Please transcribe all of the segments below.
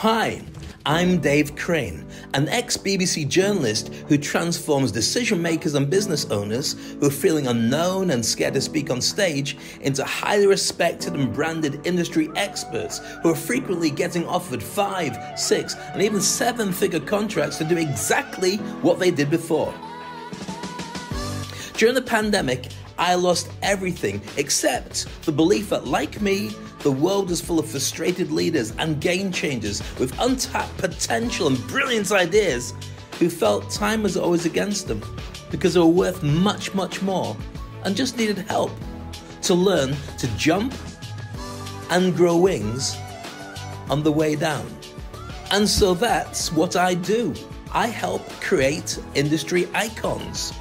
Hi, I'm Dave Crane, an ex BBC journalist who transforms decision makers and business owners who are feeling unknown and scared to speak on stage into highly respected and branded industry experts who are frequently getting offered five, six, and even seven figure contracts to do exactly what they did before. During the pandemic, I lost everything except the belief that, like me, the world is full of frustrated leaders and game changers with untapped potential and brilliant ideas who felt time was always against them because they were worth much, much more and just needed help to learn to jump and grow wings on the way down. And so that's what I do. I help create industry icons.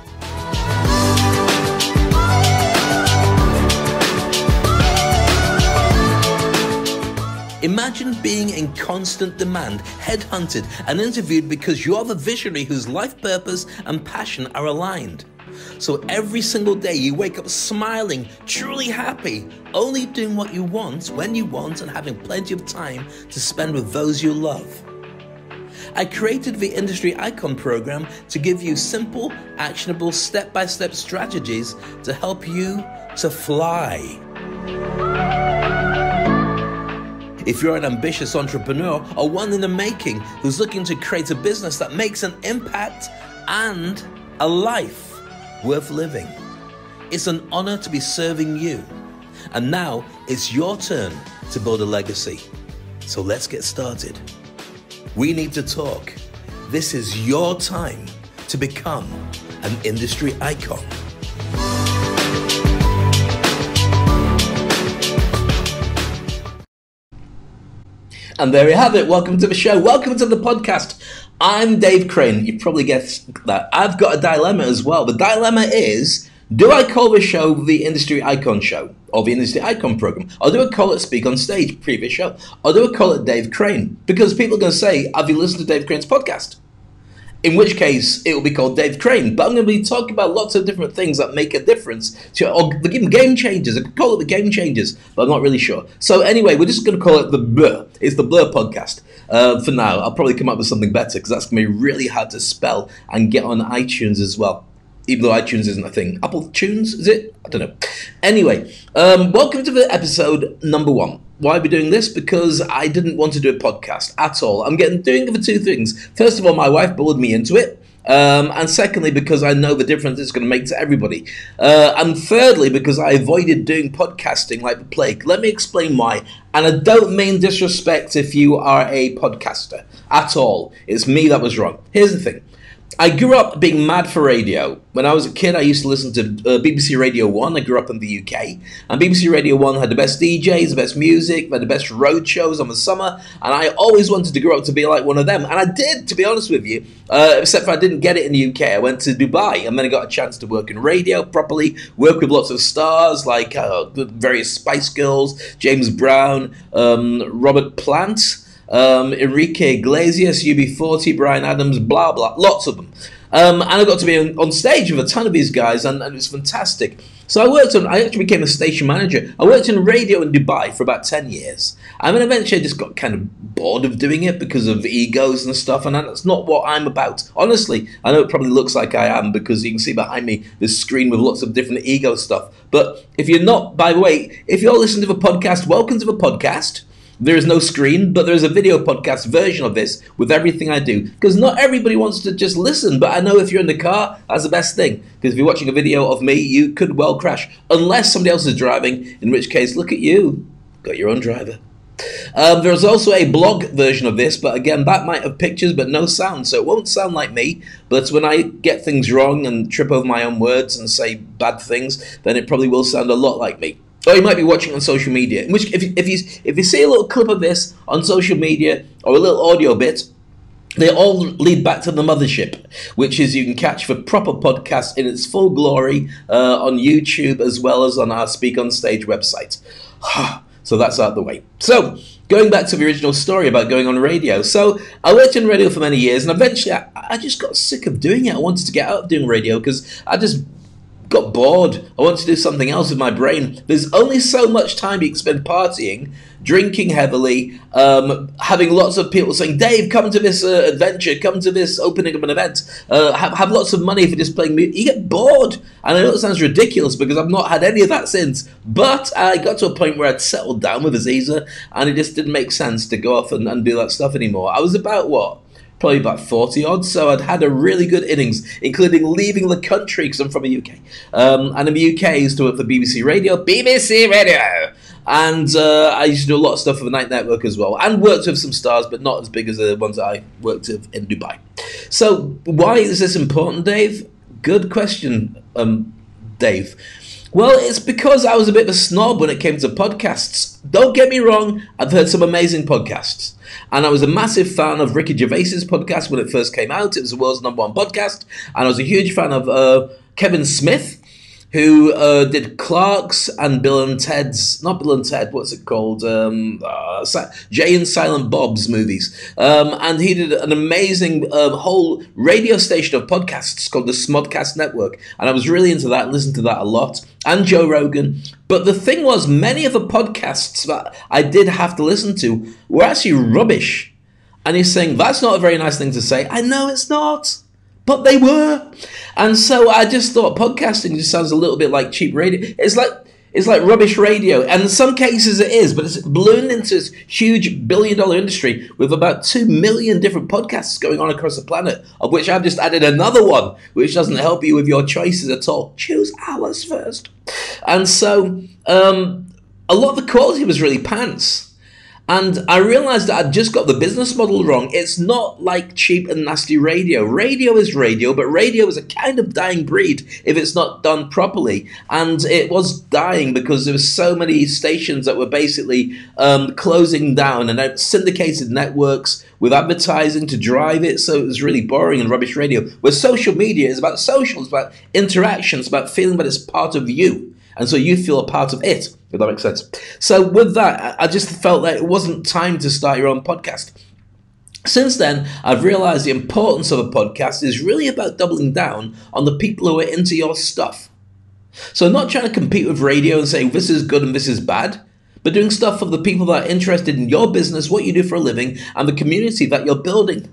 Imagine being in constant demand, headhunted, and interviewed because you're the visionary whose life purpose and passion are aligned. So every single day you wake up smiling, truly happy, only doing what you want when you want, and having plenty of time to spend with those you love. I created the Industry Icon program to give you simple, actionable, step by step strategies to help you to fly. If you're an ambitious entrepreneur or one in the making who's looking to create a business that makes an impact and a life worth living, it's an honor to be serving you. And now it's your turn to build a legacy. So let's get started. We need to talk. This is your time to become an industry icon. And there you have it. Welcome to the show. Welcome to the podcast. I'm Dave Crane. You probably guessed that. I've got a dilemma as well. The dilemma is do I call the show the Industry Icon Show or the Industry Icon Program? Or do I call it Speak on Stage, previous show? Or do I call it Dave Crane? Because people are going to say, Have you listened to Dave Crane's podcast? In which case it will be called Dave Crane. But I'm going to be talking about lots of different things that make a difference to or the game changes. I could call it the game changes, but I'm not really sure. So anyway, we're just going to call it the Blur. It's the Blur podcast. Uh, for now, I'll probably come up with something better because that's going to be really hard to spell and get on iTunes as well even though iTunes isn't a thing. Apple Tunes, is it? I don't know. Anyway, um, welcome to the episode number one. Why are we doing this? Because I didn't want to do a podcast at all. I'm getting doing for two things. First of all, my wife bullied me into it. Um, and secondly, because I know the difference it's going to make to everybody. Uh, and thirdly, because I avoided doing podcasting like the plague. Let me explain why. And I don't mean disrespect if you are a podcaster at all. It's me that was wrong. Here's the thing I grew up being mad for radio. When I was a kid, I used to listen to uh, BBC Radio 1. I grew up in the UK. And BBC Radio 1 had the best DJs, the best music, had the best road shows on the summer. And I always wanted to grow up to be like one of them. And I did, to be honest with you. Uh, except for I didn't get it in the UK. I went to Dubai and then I got a chance to work in radio properly, work with lots of stars like uh, various Spice Girls, James Brown, um, Robert Plant um, Enrique Iglesias, UB40, Bryan Adams, blah blah, lots of them. Um, and I got to be on, on, stage with a ton of these guys, and, and, it was fantastic. So I worked on. I actually became a station manager. I worked in radio in Dubai for about ten years. and then eventually I just got kind of bored of doing it because of egos and stuff, and that's not what I'm about. Honestly, I know it probably looks like I am because you can see behind me this screen with lots of different ego stuff. But if you're not, by the way, if you're listening to the podcast, welcome to the podcast. There is no screen, but there's a video podcast version of this with everything I do. Because not everybody wants to just listen, but I know if you're in the car, that's the best thing. Because if you're watching a video of me, you could well crash. Unless somebody else is driving, in which case, look at you. Got your own driver. Um, there's also a blog version of this, but again, that might have pictures but no sound, so it won't sound like me. But when I get things wrong and trip over my own words and say bad things, then it probably will sound a lot like me or you might be watching on social media. In which, if if you if you see a little clip of this on social media or a little audio bit, they all lead back to the mothership, which is you can catch the proper podcast in its full glory uh, on YouTube as well as on our Speak on Stage website. so that's out the way. So going back to the original story about going on radio. So I worked in radio for many years, and eventually I, I just got sick of doing it. I wanted to get out of doing radio because I just got bored. I want to do something else with my brain. There's only so much time you can spend partying, drinking heavily, um, having lots of people saying, Dave, come to this uh, adventure, come to this opening of an event, uh, have, have lots of money for just playing music. You get bored. And I know it sounds ridiculous because I've not had any of that since. But I got to a point where I'd settled down with Aziza and it just didn't make sense to go off and, and do that stuff anymore. I was about what? Probably about 40 odd. So I'd had a really good innings, including leaving the country because I'm from the UK. Um, and in the UK, I used to work for BBC Radio, BBC Radio. And uh, I used to do a lot of stuff for the Night Network as well, and worked with some stars, but not as big as the ones that I worked with in Dubai. So, why is this important, Dave? Good question, um, Dave. Well, it's because I was a bit of a snob when it came to podcasts. Don't get me wrong, I've heard some amazing podcasts. And I was a massive fan of Ricky Gervais's podcast when it first came out. It was the world's number one podcast. And I was a huge fan of uh, Kevin Smith, who uh, did Clerks and Bill and Ted's, not Bill and Ted, what's it called? Um, uh, Jay and Silent Bob's movies. Um, and he did an amazing um, whole radio station of podcasts called the Smodcast Network. And I was really into that listened to that a lot. And Joe Rogan. But the thing was, many of the podcasts that I did have to listen to were actually rubbish. And he's saying, that's not a very nice thing to say. I know it's not but they were. And so I just thought podcasting just sounds a little bit like cheap radio. It's like it's like rubbish radio, and in some cases it is, but it's ballooned into this huge billion dollar industry with about two million different podcasts going on across the planet, of which I've just added another one, which doesn't help you with your choices at all. Choose ours first. And so um, a lot of the quality was really pants. And I realized that I'd just got the business model wrong. It's not like cheap and nasty radio. Radio is radio, but radio is a kind of dying breed if it's not done properly. And it was dying because there were so many stations that were basically um, closing down and syndicated networks with advertising to drive it. So it was really boring and rubbish radio. Where social media is about social, it's about interactions, about feeling that it's part of you. And so you feel a part of it, if that makes sense. So with that, I just felt that it wasn't time to start your own podcast. Since then, I've realized the importance of a podcast is really about doubling down on the people who are into your stuff. So, not trying to compete with radio and saying this is good and this is bad, but doing stuff for the people that are interested in your business, what you do for a living, and the community that you're building.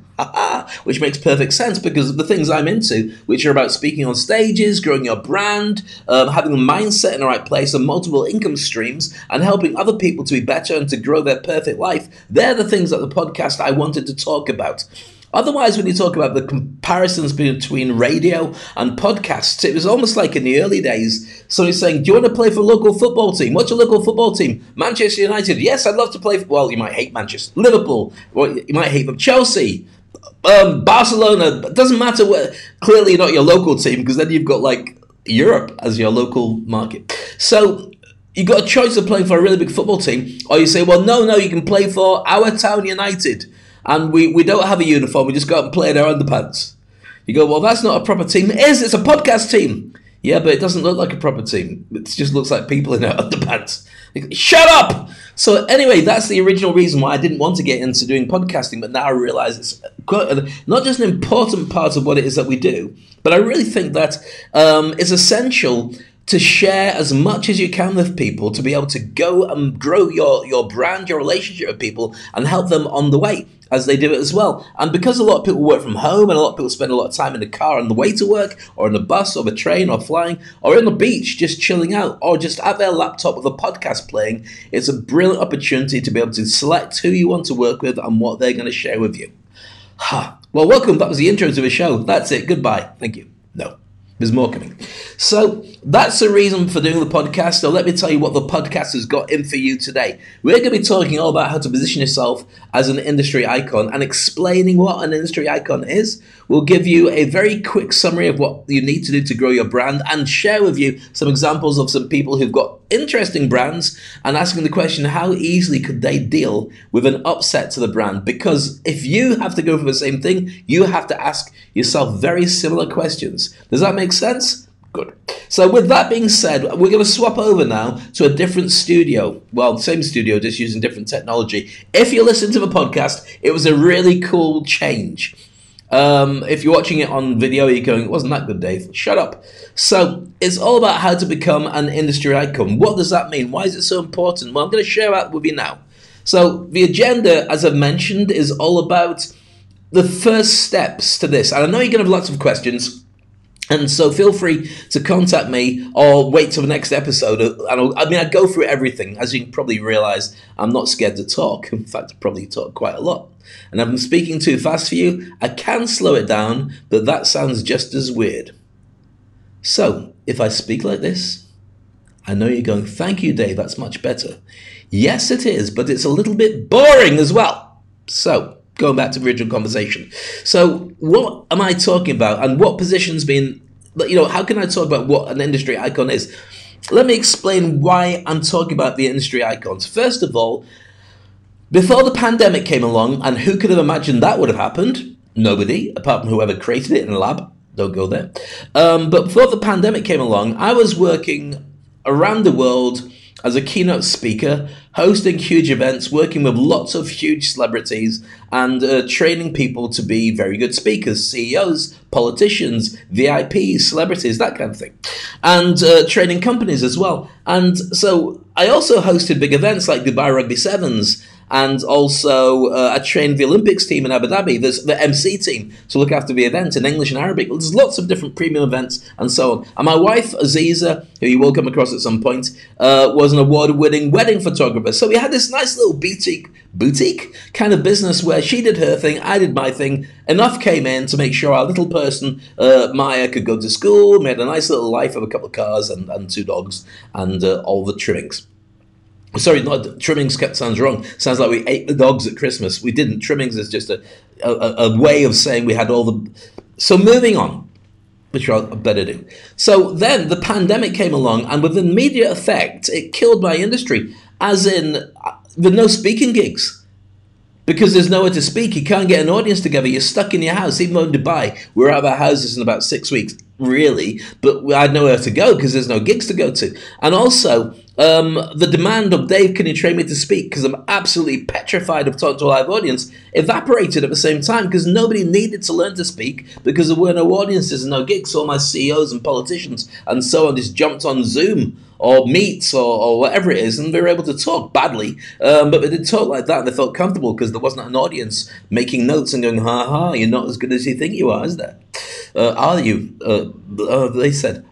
which makes perfect sense because of the things I'm into, which are about speaking on stages, growing your brand, um, having the mindset in the right place, and multiple income streams, and helping other people to be better and to grow their perfect life. They're the things that the podcast I wanted to talk about. Otherwise, when you talk about the comparisons between radio and podcasts, it was almost like in the early days, somebody saying, Do you want to play for a local football team? What's your local football team? Manchester United. Yes, I'd love to play for, well, you might hate Manchester. Liverpool. Well, you might hate them. Chelsea. Um, Barcelona. It doesn't matter where, clearly not your local team, because then you've got like Europe as your local market. So you got a choice of playing for a really big football team, or you say, well, no, no, you can play for our town United and we, we don't have a uniform. We just go out and play in our underpants. You go, well, that's not a proper team. It is. It's a podcast team. Yeah, but it doesn't look like a proper team. It just looks like people in our underpants. Shut up! So anyway, that's the original reason why I didn't want to get into doing podcasting, but now I realize it's not just an important part of what it is that we do, but I really think that um, it's essential to share as much as you can with people to be able to go and grow your, your brand, your relationship with people, and help them on the way as they do it as well. And because a lot of people work from home and a lot of people spend a lot of time in the car on the way to work, or on the bus, or the train, or flying, or on the beach just chilling out, or just at their laptop with a podcast playing, it's a brilliant opportunity to be able to select who you want to work with and what they're going to share with you. Ha. Well, welcome. That was the intro to the show. That's it. Goodbye. Thank you. No. There's more coming. So that's the reason for doing the podcast. So let me tell you what the podcast has got in for you today. We're going to be talking all about how to position yourself as an industry icon and explaining what an industry icon is. We'll give you a very quick summary of what you need to do to grow your brand and share with you some examples of some people who've got interesting brands and asking the question how easily could they deal with an upset to the brand? Because if you have to go for the same thing, you have to ask yourself very similar questions. Does that make sense? Good. So, with that being said, we're going to swap over now to a different studio. Well, same studio, just using different technology. If you listen to the podcast, it was a really cool change. Um, if you're watching it on video, you're going, it wasn't that good, Dave. Shut up. So it's all about how to become an industry icon. What does that mean? Why is it so important? Well, I'm going to share that with you now. So the agenda, as I've mentioned, is all about the first steps to this. And I know you're going to have lots of questions. And so feel free to contact me or wait till the next episode. And I mean, I go through everything. As you can probably realize, I'm not scared to talk. In fact, I probably talk quite a lot. And if I'm speaking too fast for you, I can slow it down, but that sounds just as weird. So, if I speak like this, I know you're going, thank you, Dave, that's much better. Yes, it is, but it's a little bit boring as well. So, going back to the original conversation. So, what am I talking about, and what positions being, you know, how can I talk about what an industry icon is? Let me explain why I'm talking about the industry icons. First of all, before the pandemic came along, and who could have imagined that would have happened? Nobody, apart from whoever created it in a lab. Don't go there. Um, but before the pandemic came along, I was working around the world as a keynote speaker, hosting huge events, working with lots of huge celebrities, and uh, training people to be very good speakers, CEOs, politicians, VIPs, celebrities, that kind of thing, and uh, training companies as well. And so I also hosted big events like Dubai Rugby Sevens and also uh, I trained the Olympics team in Abu Dhabi. There's the MC team to look after the event in English and Arabic. There's lots of different premium events and so on. And my wife Aziza, who you will come across at some point, uh, was an award-winning wedding photographer. So we had this nice little boutique boutique kind of business where she did her thing, I did my thing. Enough came in to make sure our little person, uh, Maya, could go to school. We had a nice little life of a couple of cars and, and two dogs and uh, all the trimmings. Sorry, not trimmings sounds wrong. Sounds like we ate the dogs at Christmas. We didn't. Trimmings is just a, a, a way of saying we had all the. So moving on, which I'll better do. So then the pandemic came along, and with immediate effect, it killed my industry. As in, uh, with no speaking gigs because there's nowhere to speak. You can't get an audience together. You're stuck in your house. Even though in Dubai, we're out of our houses in about six weeks, really, but I had nowhere to go because there's no gigs to go to. And also, um, the demand of Dave, can you train me to speak? Because I'm absolutely petrified of talking to a live audience, evaporated at the same time because nobody needed to learn to speak because there were no audiences and no gigs. So all my CEOs and politicians and so on just jumped on Zoom or Meets or, or whatever it is, and they were able to talk badly, um, but they did talk like that and they felt comfortable because there wasn't an audience making notes and going, ha ha, you're not as good as you think you are, is there? Uh, are you? Uh, uh, they said,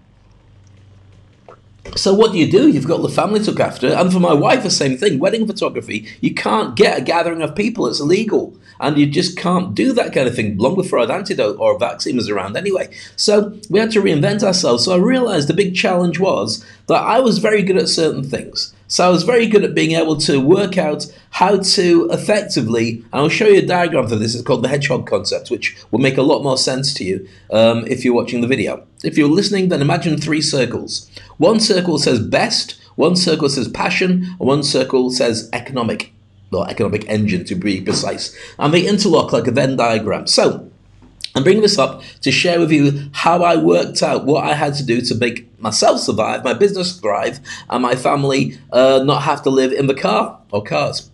so what do you do? You've got the family to look after, and for my wife, the same thing. Wedding photography, you can't get a gathering of people; it's illegal, and you just can't do that kind of thing. Long before an antidote or a vaccine was around, anyway. So we had to reinvent ourselves. So I realized the big challenge was that I was very good at certain things. So I was very good at being able to work out how to effectively, and I'll show you a diagram for this, it's called the hedgehog concept, which will make a lot more sense to you um, if you're watching the video. If you're listening, then imagine three circles. One circle says best, one circle says passion, and one circle says economic, or economic engine to be precise. And they interlock like a Venn diagram. So I'm bringing this up to share with you how I worked out what I had to do to make myself survive, my business thrive, and my family uh, not have to live in the car or cars.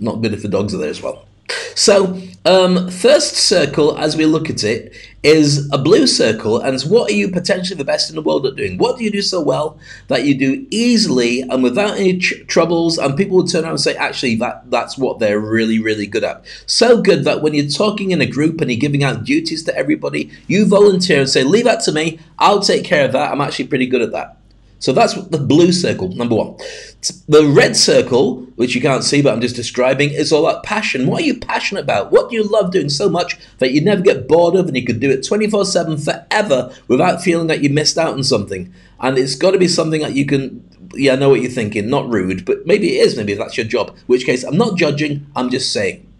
Not good if the dogs are there as well. So, um, first circle, as we look at it, is a blue circle. And it's what are you potentially the best in the world at doing? What do you do so well that you do easily and without any tr- troubles? And people will turn around and say, actually, that, that's what they're really, really good at. So good that when you're talking in a group and you're giving out duties to everybody, you volunteer and say, leave that to me. I'll take care of that. I'm actually pretty good at that. So that's the blue circle, number one. The red circle, which you can't see, but I'm just describing, is all that passion. What are you passionate about? What do you love doing so much that you never get bored of and you could do it 24 7 forever without feeling that you missed out on something? And it's got to be something that you can, yeah, I know what you're thinking, not rude, but maybe it is, maybe that's your job. In which case, I'm not judging, I'm just saying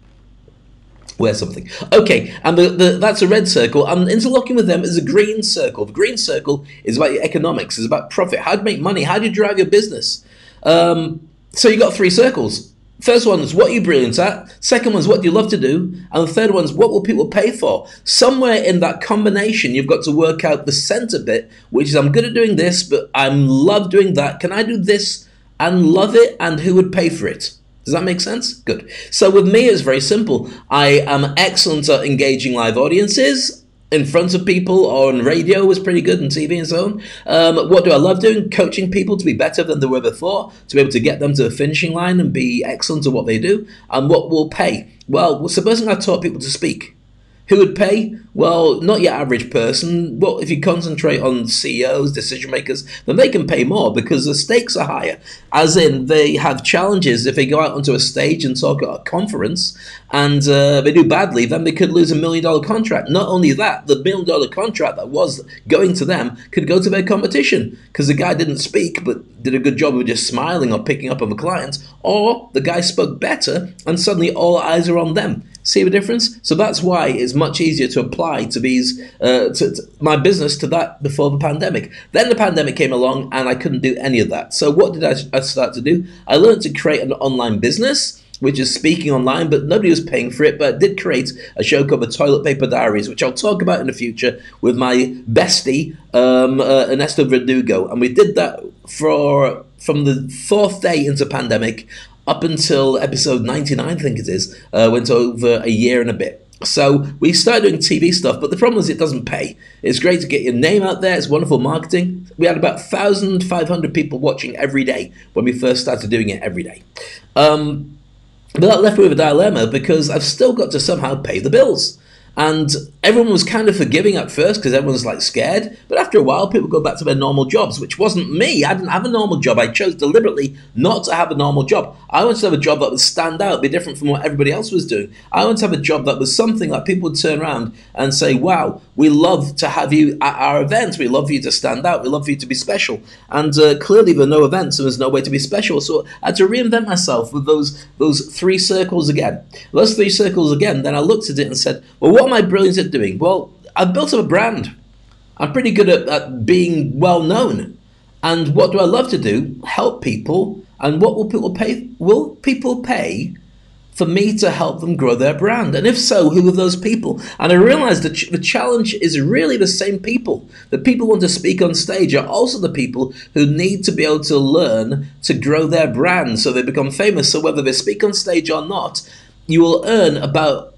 wear something. Okay, and the, the, that's a red circle, and interlocking with them is a green circle. The green circle is about your economics, is about profit, how to make money, how do you drive your business. Um, so you got three circles. First one is what you're brilliant at. Second one is what do you love to do, and the third one is what will people pay for. Somewhere in that combination, you've got to work out the center bit, which is I'm good at doing this, but I'm love doing that. Can I do this and love it, and who would pay for it? Does that make sense? Good. So with me, it's very simple. I am excellent at engaging live audiences in front of people on radio was pretty good and TV and so on. Um, what do I love doing? Coaching people to be better than they were before, to be able to get them to the finishing line and be excellent at what they do. And what will pay? Well, supposing I taught people to speak. Who would pay? Well, not your average person. Well, if you concentrate on CEOs, decision makers, then they can pay more because the stakes are higher. As in, they have challenges. If they go out onto a stage and talk at a conference and uh, they do badly, then they could lose a million dollar contract. Not only that, the million dollar contract that was going to them could go to their competition because the guy didn't speak but did a good job of just smiling or picking up other clients, or the guy spoke better and suddenly all eyes are on them. See the difference? So that's why it's much easier to apply to these uh, to, to, my business to that before the pandemic. Then the pandemic came along and I couldn't do any of that. So what did I, I start to do? I learned to create an online business which is speaking online, but nobody was paying for it. But I did create a show called the Toilet Paper Diaries, which I'll talk about in the future with my bestie um, uh, Ernesto Verdugo, and we did that for from the fourth day into pandemic up until episode 99, I think it is, uh, went over a year and a bit. So we started doing TV stuff, but the problem is it doesn't pay. It's great to get your name out there. It's wonderful marketing. We had about 1,500 people watching every day when we first started doing it every day. Um, but that left me with a dilemma because I've still got to somehow pay the bills. And everyone was kind of forgiving at first because everyone's like scared. But after a while, people go back to their normal jobs, which wasn't me. I didn't have a normal job. I chose deliberately not to have a normal job. I wanted to have a job that would stand out, be different from what everybody else was doing. I wanted to have a job that was something that people would turn around and say, wow, we love to have you at our events. We love for you to stand out. We love for you to be special. And uh, clearly, there were no events and there's no way to be special. So I had to reinvent myself with those, those three circles again. Those three circles again, then I looked at it and said, well, what am I brilliant at doing? Well, I've built up a brand. I'm pretty good at, at being well known. And what do I love to do? Help people. And what will people pay? Will people pay for me to help them grow their brand? And if so, who are those people? And I realized that the challenge is really the same people. The people who want to speak on stage are also the people who need to be able to learn to grow their brand so they become famous. So whether they speak on stage or not, you will earn about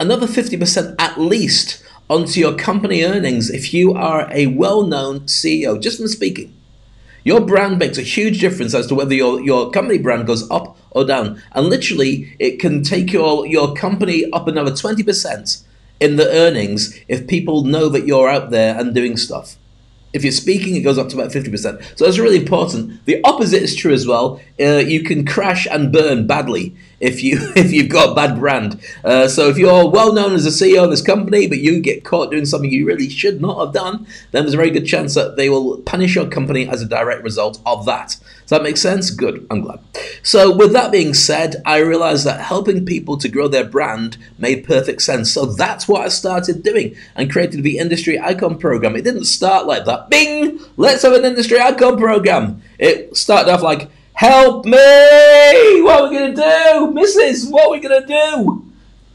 another 50% at least onto your company earnings if you are a well known CEO, just from speaking. Your brand makes a huge difference as to whether your, your company brand goes up or down. And literally, it can take your, your company up another 20% in the earnings if people know that you're out there and doing stuff. If you're speaking, it goes up to about 50%. So that's really important. The opposite is true as well. Uh, you can crash and burn badly if you if you've got a bad brand. Uh, so if you're well known as a CEO of this company, but you get caught doing something you really should not have done, then there's a very good chance that they will punish your company as a direct result of that. Does that make sense? Good. I'm glad. So with that being said, I realized that helping people to grow their brand made perfect sense. So that's what I started doing and created the industry icon program. It didn't start like that. Bing! Let's have an industry icon program. It started off like Help me! What are we going to do? Mrs., what are we going to do?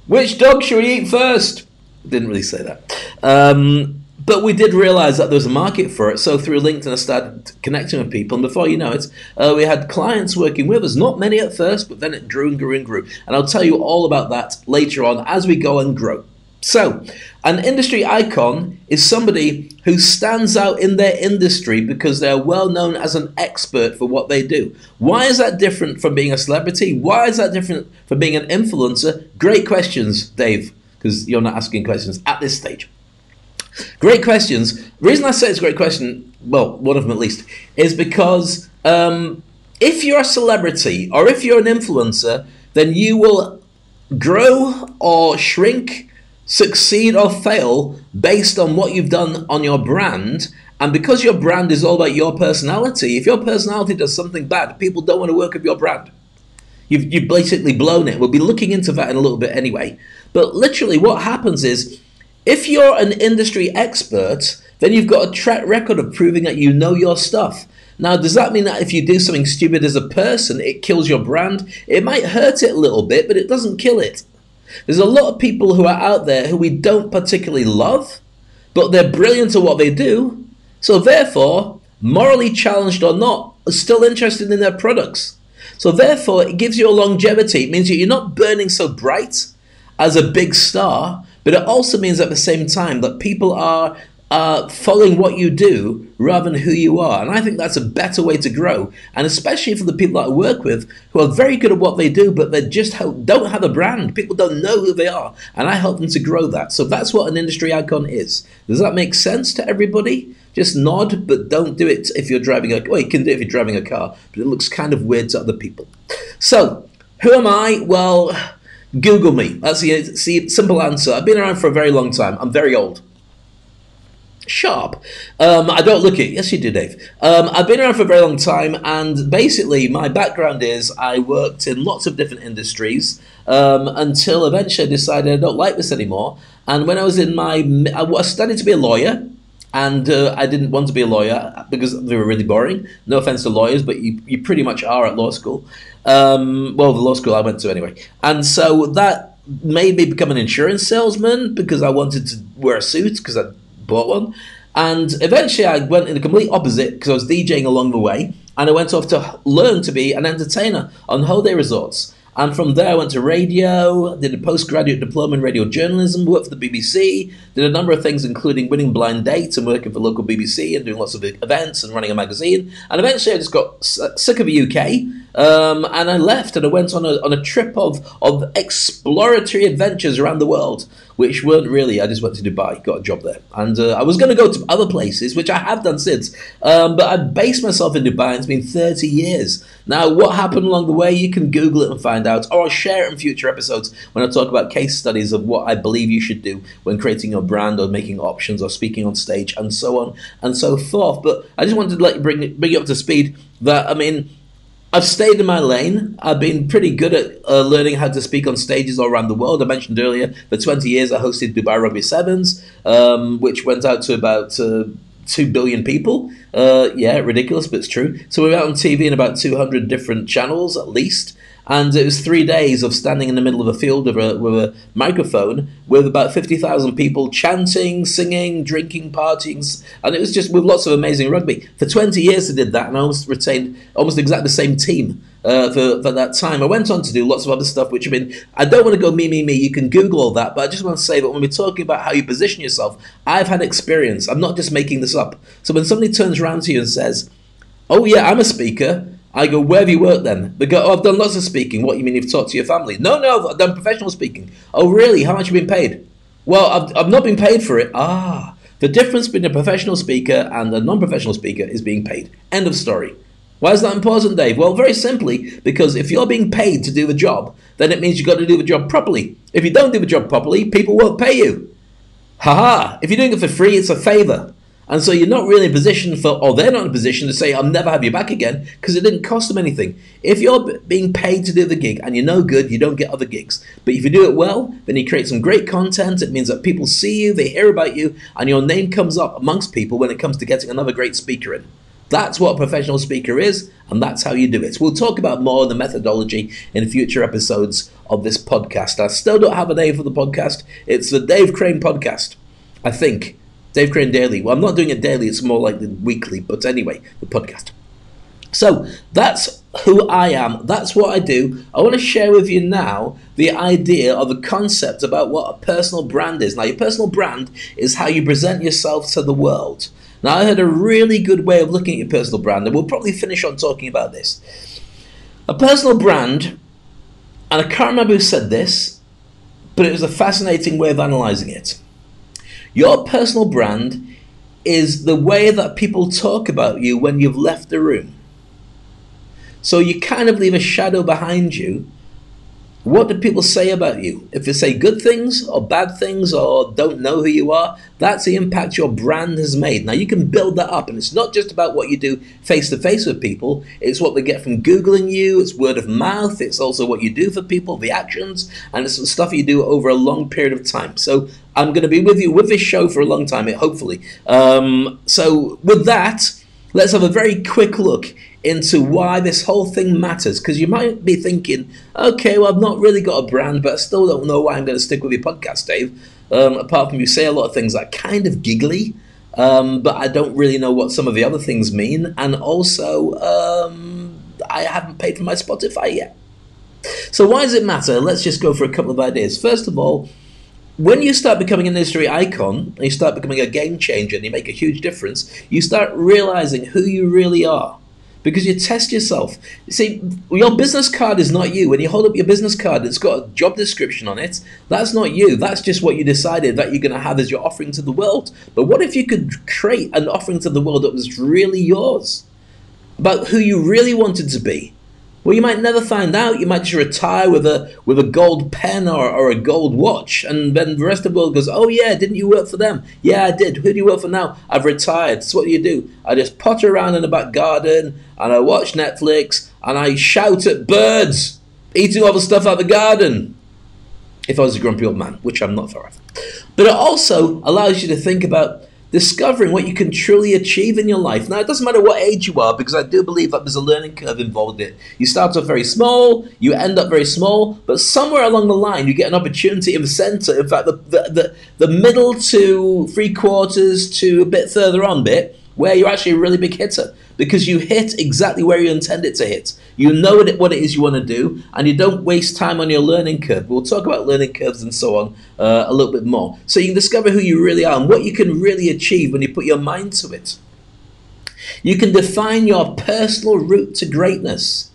Which dog should we eat first? Didn't really say that. Um, but we did realize that there was a market for it. So through LinkedIn, I started connecting with people. And before you know it, uh, we had clients working with us. Not many at first, but then it grew and grew and grew. And I'll tell you all about that later on as we go and grow. So, an industry icon is somebody who stands out in their industry because they're well known as an expert for what they do. Why is that different from being a celebrity? Why is that different from being an influencer? Great questions, Dave, because you're not asking questions at this stage. Great questions. Reason I say it's a great question, well, one of them at least, is because um, if you're a celebrity or if you're an influencer, then you will grow or shrink succeed or fail based on what you've done on your brand. And because your brand is all about your personality, if your personality does something bad, people don't want to work with your brand. You've, you've basically blown it. We'll be looking into that in a little bit anyway. But literally, what happens is if you're an industry expert, then you've got a track record of proving that you know your stuff. Now, does that mean that if you do something stupid as a person, it kills your brand? It might hurt it a little bit, but it doesn't kill it. There's a lot of people who are out there who we don't particularly love, but they're brilliant at what they do. So therefore, morally challenged or not, are still interested in their products. So therefore, it gives you a longevity. It means that you're not burning so bright as a big star, but it also means at the same time that people are uh, following what you do rather than who you are. And I think that's a better way to grow. And especially for the people that I work with who are very good at what they do, but they just don't have a brand. People don't know who they are. And I help them to grow that. So that's what an industry icon is. Does that make sense to everybody? Just nod, but don't do it if you're driving a well, you can do it if you're driving a car, but it looks kind of weird to other people. So, who am I? Well, Google me. That's the simple answer. I've been around for a very long time. I'm very old sharp. Um, I don't look it. Yes, you do, Dave. Um, I've been around for a very long time, and basically, my background is I worked in lots of different industries um, until eventually I decided I don't like this anymore. And when I was in my, I studied to be a lawyer. And uh, I didn't want to be a lawyer because they were really boring. No offense to lawyers, but you, you pretty much are at law school. Um, well, the law school I went to anyway. And so that made me become an insurance salesman because I wanted to wear a suit because I bought one. And eventually I went in the complete opposite because I was DJing along the way. And I went off to learn to be an entertainer on holiday resorts. And from there, I went to radio, did a postgraduate diploma in radio journalism, worked for the BBC, did a number of things, including winning blind dates and working for local BBC and doing lots of events and running a magazine. And eventually, I just got sick of the UK um, and I left and I went on a, on a trip of, of exploratory adventures around the world, which weren't really, I just went to Dubai, got a job there. And uh, I was going to go to other places, which I have done since, um, but I based myself in Dubai and it's been 30 years. Now, what happened along the way, you can Google it and find out, or I'll share it in future episodes when I talk about case studies of what I believe you should do when creating your brand or making options or speaking on stage and so on and so forth. But I just wanted to you bring, bring you up to speed that, I mean, I've stayed in my lane. I've been pretty good at uh, learning how to speak on stages all around the world. I mentioned earlier, for 20 years, I hosted Dubai Rugby Sevens, um, which went out to about uh, 2 billion people. Uh, yeah, ridiculous, but it's true. So we're out on TV in about 200 different channels at least and it was three days of standing in the middle of a field with a, with a microphone with about 50,000 people chanting, singing, drinking, partying, and it was just with lots of amazing rugby. For 20 years I did that, and I almost retained almost exactly the same team uh, for, for that time. I went on to do lots of other stuff, which I mean, I don't want to go me, me, me. You can Google all that, but I just want to say that when we're talking about how you position yourself, I've had experience. I'm not just making this up. So when somebody turns around to you and says, Oh, yeah, I'm a speaker, I go, where have you worked then? They go, oh, I've done lots of speaking. What, do you mean you've talked to your family? No, no, I've done professional speaking. Oh, really? How much have you been paid? Well, I've, I've not been paid for it. Ah, the difference between a professional speaker and a non professional speaker is being paid. End of story. Why is that important, Dave? Well, very simply, because if you're being paid to do the job, then it means you've got to do the job properly. If you don't do the job properly, people won't pay you. Haha, if you're doing it for free, it's a favor. And so you're not really in a position for, or they're not in a position to say, I'll never have you back again, because it didn't cost them anything. If you're being paid to do the gig and you're no good, you don't get other gigs. But if you do it well, then you create some great content. It means that people see you, they hear about you, and your name comes up amongst people when it comes to getting another great speaker in. That's what a professional speaker is, and that's how you do it. We'll talk about more of the methodology in future episodes of this podcast. I still don't have a name for the podcast. It's the Dave Crane Podcast, I think. Dave Crane Daily. Well, I'm not doing it daily, it's more like the weekly, but anyway, the podcast. So that's who I am. That's what I do. I want to share with you now the idea or the concept about what a personal brand is. Now, your personal brand is how you present yourself to the world. Now, I had a really good way of looking at your personal brand, and we'll probably finish on talking about this. A personal brand, and I can't remember who said this, but it was a fascinating way of analyzing it. Your personal brand is the way that people talk about you when you've left the room. So you kind of leave a shadow behind you what do people say about you? If they say good things or bad things or don't know who you are, that's the impact your brand has made. Now, you can build that up, and it's not just about what you do face to face with people, it's what they get from Googling you, it's word of mouth, it's also what you do for people, the actions, and it's the stuff you do over a long period of time. So, I'm going to be with you with this show for a long time, hopefully. Um, so, with that, let's have a very quick look into why this whole thing matters. Because you might be thinking, okay, well, I've not really got a brand, but I still don't know why I'm going to stick with your podcast, Dave. Um, apart from you say a lot of things that are kind of giggly, um, but I don't really know what some of the other things mean. And also, um, I haven't paid for my Spotify yet. So why does it matter? Let's just go for a couple of ideas. First of all, when you start becoming an industry icon, and you start becoming a game changer, and you make a huge difference, you start realizing who you really are because you test yourself. You see, your business card is not you. When you hold up your business card, it's got a job description on it. That's not you. That's just what you decided that you're going to have as your offering to the world. But what if you could create an offering to the world that was really yours? About who you really wanted to be, well, you might never find out. You might just retire with a with a gold pen or, or a gold watch, and then the rest of the world goes, "Oh yeah, didn't you work for them? Yeah, I did. Who do you work for now? I've retired. So what do you do? I just potter around in the back garden and I watch Netflix and I shout at birds eating all the stuff out of the garden. If I was a grumpy old man, which I'm not off, but it also allows you to think about discovering what you can truly achieve in your life. Now, it doesn't matter what age you are, because I do believe that there's a learning curve involved in it. You start off very small, you end up very small, but somewhere along the line, you get an opportunity in the center. In fact, the, the, the, the middle to three quarters to a bit further on bit, where you're actually a really big hitter because you hit exactly where you intended to hit. You know what it is you want to do, and you don't waste time on your learning curve. We'll talk about learning curves and so on uh, a little bit more. So you can discover who you really are and what you can really achieve when you put your mind to it. You can define your personal route to greatness.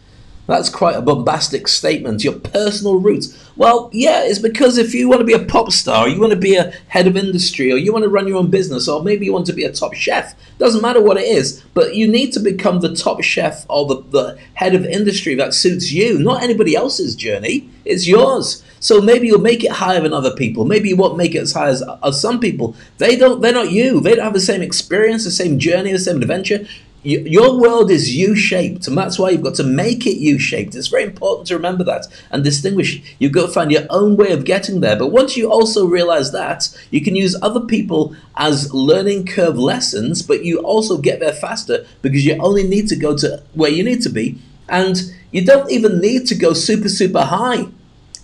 That's quite a bombastic statement. Your personal route. Well, yeah, it's because if you want to be a pop star, you want to be a head of industry, or you want to run your own business, or maybe you want to be a top chef, doesn't matter what it is, but you need to become the top chef or the, the head of industry that suits you, not anybody else's journey. It's yours. So maybe you'll make it higher than other people. Maybe you won't make it as high as, as some people. They don't. They're not you. They don't have the same experience, the same journey, the same adventure your world is you-shaped, and that's why you've got to make it you-shaped. It's very important to remember that and distinguish. You've got to find your own way of getting there. But once you also realize that, you can use other people as learning curve lessons, but you also get there faster because you only need to go to where you need to be, and you don't even need to go super, super high.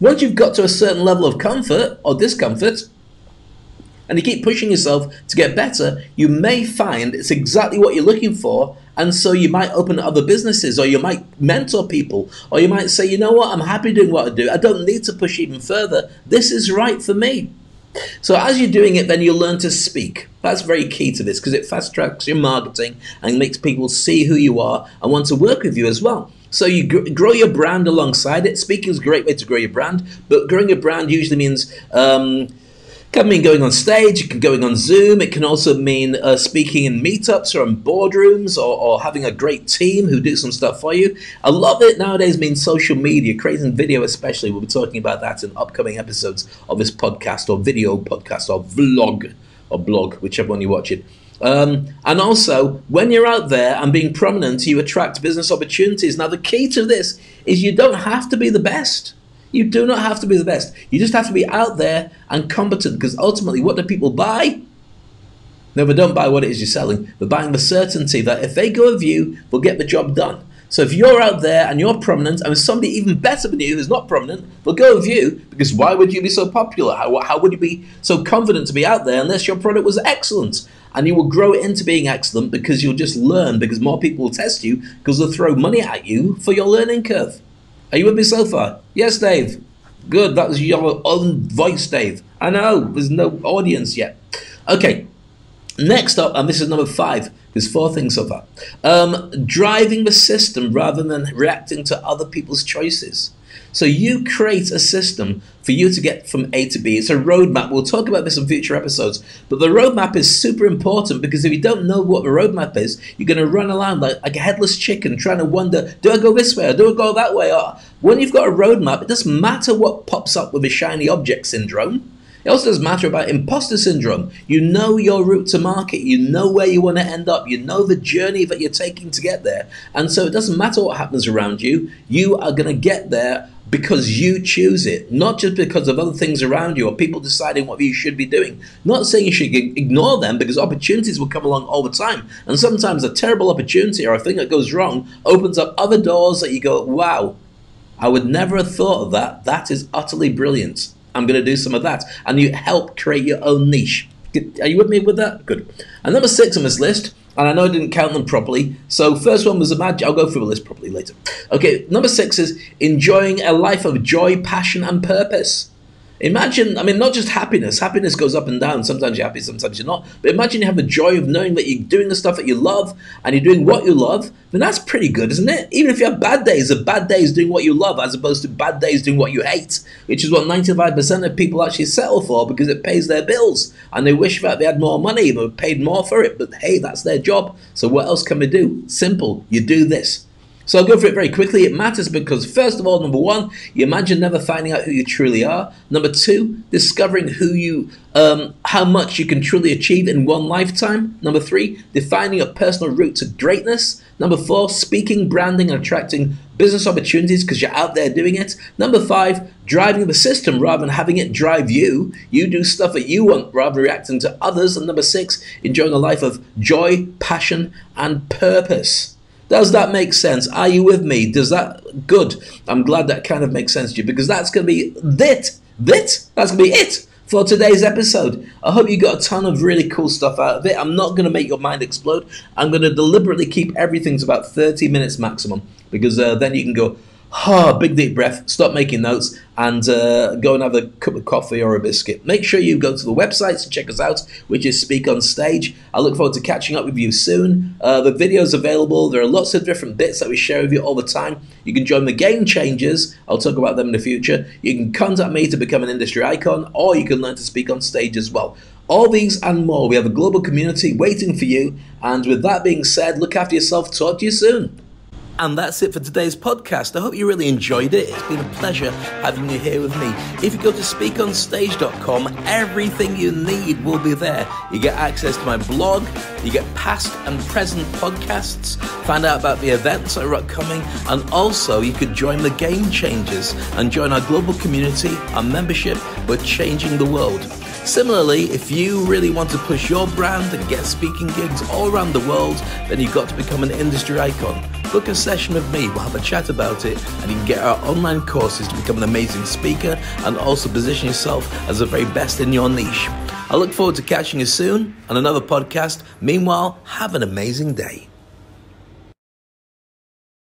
Once you've got to a certain level of comfort or discomfort, and you keep pushing yourself to get better, you may find it's exactly what you're looking for. And so you might open other businesses, or you might mentor people, or you might say, you know what, I'm happy doing what I do. I don't need to push even further. This is right for me. So as you're doing it, then you'll learn to speak. That's very key to this because it fast tracks your marketing and makes people see who you are and want to work with you as well. So you gr- grow your brand alongside it. Speaking is a great way to grow your brand, but growing your brand usually means um, can mean going on stage, it can going on Zoom, it can also mean uh, speaking in meetups or in boardrooms or, or, having a great team who do some stuff for you. A lot of it nowadays means social media, creating video especially. We'll be talking about that in upcoming episodes of this podcast or video podcast or vlog or blog, whichever one you watch it. Um, and also, when you're out there and being prominent, you attract business opportunities. Now, the key to this is you don't have to be the best. You do not have to be the best. You just have to be out there and competent because ultimately, what do people buy? No, they don't buy what it is you're selling. They're buying the certainty that if they go with you, they'll get the job done. So if you're out there and you're prominent, and somebody even better than you who's not prominent, they'll go with you because why would you be so popular? How, how would you be so confident to be out there unless your product was excellent? And you will grow into being excellent because you'll just learn because more people will test you because they'll throw money at you for your learning curve. Are you with me so far? Yes, Dave. Good. That was your own voice, Dave. I know. There's no audience yet. Okay. Next up, and this is number five. There's four things so far. Um, driving the system rather than reacting to other people's choices. So you create a system for you to get from A to B. It's a roadmap. We'll talk about this in future episodes. But the roadmap is super important because if you don't know what the roadmap is, you're going to run around like, like a headless chicken trying to wonder, do I go this way or do I go that way? Or when you've got a roadmap, it doesn't matter what pops up with a shiny object syndrome. It also doesn't matter about imposter syndrome. You know your route to market. You know where you want to end up. You know the journey that you're taking to get there. And so it doesn't matter what happens around you. You are going to get there because you choose it, not just because of other things around you or people deciding what you should be doing. Not saying you should ignore them because opportunities will come along all the time. And sometimes a terrible opportunity or a thing that goes wrong opens up other doors that you go, wow, I would never have thought of that. That is utterly brilliant. I'm going to do some of that. And you help create your own niche. Are you with me with that? Good. And number six on this list and I know I didn't count them properly. So first one was imagine. I'll go through the list properly later. Okay, number six is enjoying a life of joy, passion, and purpose. Imagine, I mean, not just happiness. Happiness goes up and down. Sometimes you're happy, sometimes you're not. But imagine you have the joy of knowing that you're doing the stuff that you love and you're doing what you love. Then that's pretty good, isn't it? Even if you have bad days, a bad day is doing what you love as opposed to bad days doing what you hate, which is what 95% of people actually settle for because it pays their bills and they wish that they had more money, they paid more for it. But hey, that's their job. So what else can we do? Simple. You do this. So I'll go through it very quickly. It matters because, first of all, number one, you imagine never finding out who you truly are. Number two, discovering who you, um, how much you can truly achieve in one lifetime. Number three, defining a personal route to greatness. Number four, speaking, branding, and attracting business opportunities because you're out there doing it. Number five, driving the system rather than having it drive you. You do stuff that you want rather than reacting to others. And number six, enjoying a life of joy, passion, and purpose. Does that make sense? Are you with me? Does that good? I'm glad that kind of makes sense to you because that's going to be it. It. That's going to be it for today's episode. I hope you got a ton of really cool stuff out of it. I'm not going to make your mind explode. I'm going to deliberately keep everything to about 30 minutes maximum because uh, then you can go, oh, big deep breath, stop making notes, and uh, go and have a cup of coffee or a biscuit. Make sure you go to the website to check us out, which is Speak on Stage. I look forward to catching up with you soon. Uh, the video's available. There are lots of different bits that we share with you all the time. You can join the Game Changers. I'll talk about them in the future. You can contact me to become an industry icon, or you can learn to speak on stage as well. All these and more. We have a global community waiting for you. And with that being said, look after yourself. Talk to you soon. And that's it for today's podcast. I hope you really enjoyed it. It's been a pleasure having you here with me. If you go to speakonstage.com, everything you need will be there. You get access to my blog, you get past and present podcasts, find out about the events that are upcoming, and also you could join the Game Changers and join our global community, our membership. We're changing the world. Similarly, if you really want to push your brand and get speaking gigs all around the world, then you've got to become an industry icon. Book a session with me, we'll have a chat about it, and you can get our online courses to become an amazing speaker and also position yourself as the very best in your niche. I look forward to catching you soon on another podcast. Meanwhile, have an amazing day.